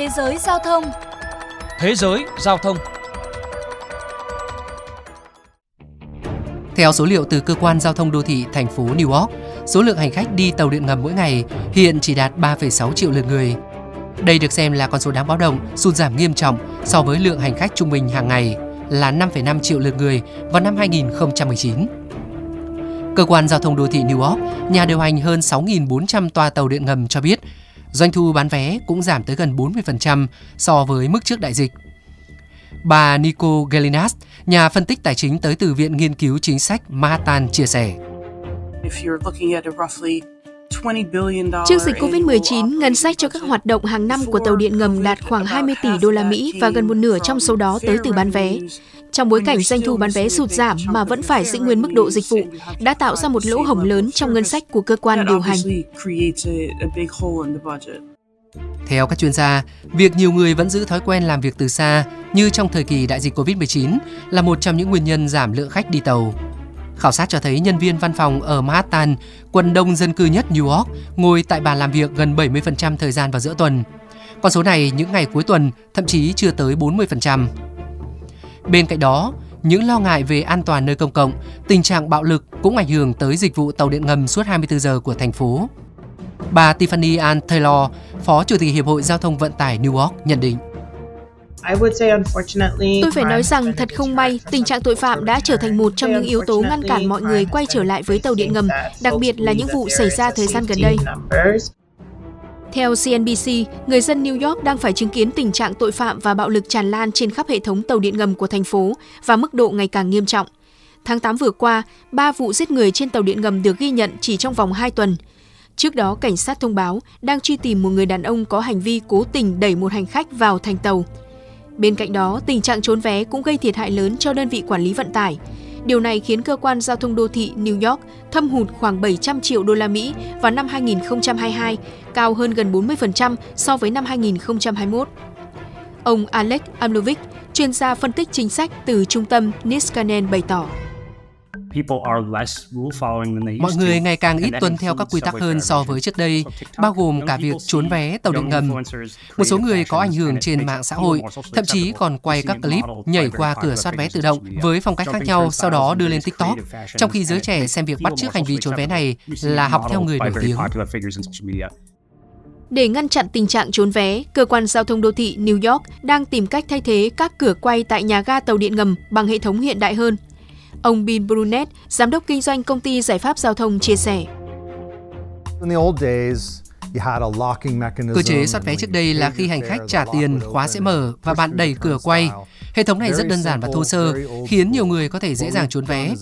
Thế giới giao thông Thế giới giao thông Theo số liệu từ cơ quan giao thông đô thị thành phố New York, số lượng hành khách đi tàu điện ngầm mỗi ngày hiện chỉ đạt 3,6 triệu lượt người. Đây được xem là con số đáng báo động, sụt giảm nghiêm trọng so với lượng hành khách trung bình hàng ngày là 5,5 triệu lượt người vào năm 2019. Cơ quan giao thông đô thị New York, nhà điều hành hơn 6.400 toa tàu điện ngầm cho biết, doanh thu bán vé cũng giảm tới gần 40% so với mức trước đại dịch. Bà Nico Gelinas, nhà phân tích tài chính tới từ Viện Nghiên cứu Chính sách Manhattan chia sẻ. Trước dịch Covid-19, ngân sách cho các hoạt động hàng năm của tàu điện ngầm đạt khoảng 20 tỷ đô la Mỹ và gần một nửa trong số đó tới từ bán vé. Trong bối cảnh doanh thu bán vé sụt giảm mà vẫn phải giữ nguyên mức độ dịch vụ, đã tạo ra một lỗ hổng lớn trong ngân sách của cơ quan điều hành. Theo các chuyên gia, việc nhiều người vẫn giữ thói quen làm việc từ xa như trong thời kỳ đại dịch Covid-19 là một trong những nguyên nhân giảm lượng khách đi tàu. Khảo sát cho thấy nhân viên văn phòng ở Manhattan, quận đông dân cư nhất New York, ngồi tại bàn làm việc gần 70% thời gian vào giữa tuần. Con số này những ngày cuối tuần thậm chí chưa tới 40%. Bên cạnh đó, những lo ngại về an toàn nơi công cộng, tình trạng bạo lực cũng ảnh hưởng tới dịch vụ tàu điện ngầm suốt 24 giờ của thành phố. Bà Tiffany Ann Taylor, Phó Chủ tịch Hiệp hội Giao thông Vận tải New York nhận định. Tôi phải nói rằng thật không may, tình trạng tội phạm đã trở thành một trong những yếu tố ngăn cản mọi người quay trở lại với tàu điện ngầm, đặc biệt là những vụ xảy ra thời gian gần đây. Theo CNBC, người dân New York đang phải chứng kiến tình trạng tội phạm và bạo lực tràn lan trên khắp hệ thống tàu điện ngầm của thành phố và mức độ ngày càng nghiêm trọng. Tháng 8 vừa qua, ba vụ giết người trên tàu điện ngầm được ghi nhận chỉ trong vòng 2 tuần. Trước đó, cảnh sát thông báo đang truy tìm một người đàn ông có hành vi cố tình đẩy một hành khách vào thành tàu. Bên cạnh đó, tình trạng trốn vé cũng gây thiệt hại lớn cho đơn vị quản lý vận tải. Điều này khiến cơ quan giao thông đô thị New York thâm hụt khoảng 700 triệu đô la Mỹ vào năm 2022, cao hơn gần 40% so với năm 2021. Ông Alex Amlovic, chuyên gia phân tích chính sách từ trung tâm Niskanen bày tỏ. Mọi người ngày càng ít tuân theo các quy tắc hơn so với trước đây, bao gồm cả việc trốn vé tàu điện ngầm. Một số người có ảnh hưởng trên mạng xã hội, thậm chí còn quay các clip nhảy qua cửa soát vé tự động với phong cách khác nhau, sau đó đưa lên TikTok, trong khi giới trẻ xem việc bắt chước hành vi trốn vé này là học theo người nổi tiếng. Để ngăn chặn tình trạng trốn vé, cơ quan giao thông đô thị New York đang tìm cách thay thế các cửa quay tại nhà ga tàu điện ngầm bằng hệ thống hiện đại hơn. Ông Bill Brunet, giám đốc kinh doanh công ty giải pháp giao thông chia sẻ. Cơ chế soát vé trước đây là khi hành khách trả tiền, khóa sẽ mở và bạn đẩy cửa quay. Hệ thống này rất đơn giản và thô sơ, khiến nhiều người có thể dễ dàng trốn vé.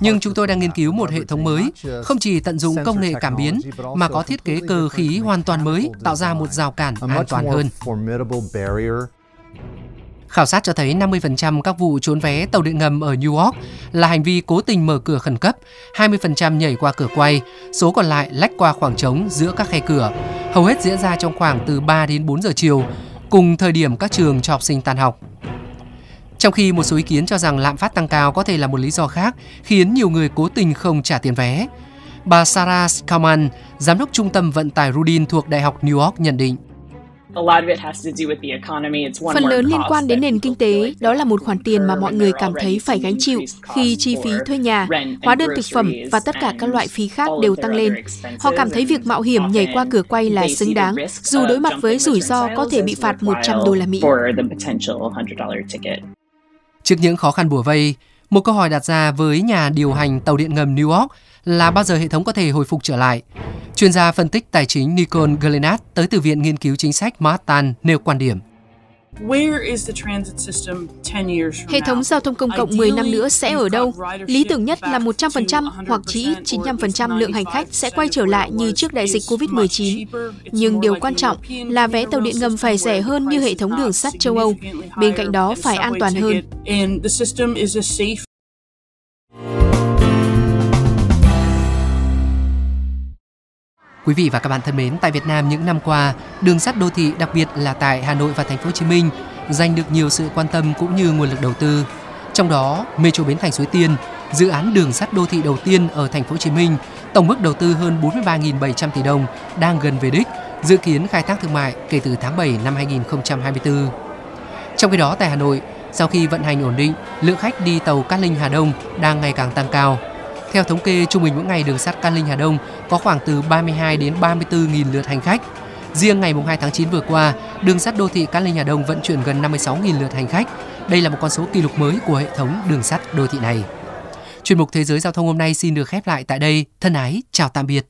Nhưng chúng tôi đang nghiên cứu một hệ thống mới, không chỉ tận dụng công nghệ cảm biến, mà có thiết kế cơ khí hoàn toàn mới, tạo ra một rào cản an toàn hơn. Khảo sát cho thấy 50% các vụ trốn vé tàu điện ngầm ở New York là hành vi cố tình mở cửa khẩn cấp, 20% nhảy qua cửa quay, số còn lại lách qua khoảng trống giữa các khe cửa. Hầu hết diễn ra trong khoảng từ 3 đến 4 giờ chiều, cùng thời điểm các trường cho học sinh tan học. Trong khi một số ý kiến cho rằng lạm phát tăng cao có thể là một lý do khác khiến nhiều người cố tình không trả tiền vé. Bà Sarah Skalman, giám đốc trung tâm vận tải Rudin thuộc Đại học New York nhận định. Phần lớn liên quan đến nền kinh tế, đó là một khoản tiền mà mọi người cảm thấy phải gánh chịu khi chi phí thuê nhà, hóa đơn thực phẩm và tất cả các loại phí khác đều tăng lên. Họ cảm thấy việc mạo hiểm nhảy qua cửa quay là xứng đáng, dù đối mặt với rủi ro có thể bị phạt 100 đô la Mỹ. Trước những khó khăn bùa vây, một câu hỏi đặt ra với nhà điều hành tàu điện ngầm New York là bao giờ hệ thống có thể hồi phục trở lại. Chuyên gia phân tích tài chính Nicole Glenat tới từ Viện Nghiên cứu Chính sách Manhattan nêu quan điểm. Hệ thống giao thông công cộng 10 năm nữa sẽ ở đâu? Lý tưởng nhất là 100% hoặc chỉ ít 95% lượng hành khách sẽ quay trở lại như trước đại dịch COVID-19. Nhưng điều quan trọng là vé tàu điện ngầm phải rẻ hơn như hệ thống đường sắt châu Âu. Bên cạnh đó phải an toàn hơn. Quý vị và các bạn thân mến, tại Việt Nam những năm qua, đường sắt đô thị đặc biệt là tại Hà Nội và Thành phố Hồ Chí Minh giành được nhiều sự quan tâm cũng như nguồn lực đầu tư. Trong đó, Metro Bến Thành Suối Tiên, dự án đường sắt đô thị đầu tiên ở Thành phố Hồ Chí Minh, tổng mức đầu tư hơn 43.700 tỷ đồng đang gần về đích dự kiến khai thác thương mại kể từ tháng 7 năm 2024. Trong khi đó tại Hà Nội, sau khi vận hành ổn định, lượng khách đi tàu Cát Linh Hà Đông đang ngày càng tăng cao. Theo thống kê, trung bình mỗi ngày đường sắt Cát Linh Hà Đông có khoảng từ 32 đến 34 nghìn lượt hành khách. Riêng ngày 2 tháng 9 vừa qua, đường sắt đô thị Cát Linh Hà Đông vận chuyển gần 56 nghìn lượt hành khách. Đây là một con số kỷ lục mới của hệ thống đường sắt đô thị này. Chuyên mục Thế giới Giao thông hôm nay xin được khép lại tại đây. Thân ái, chào tạm biệt.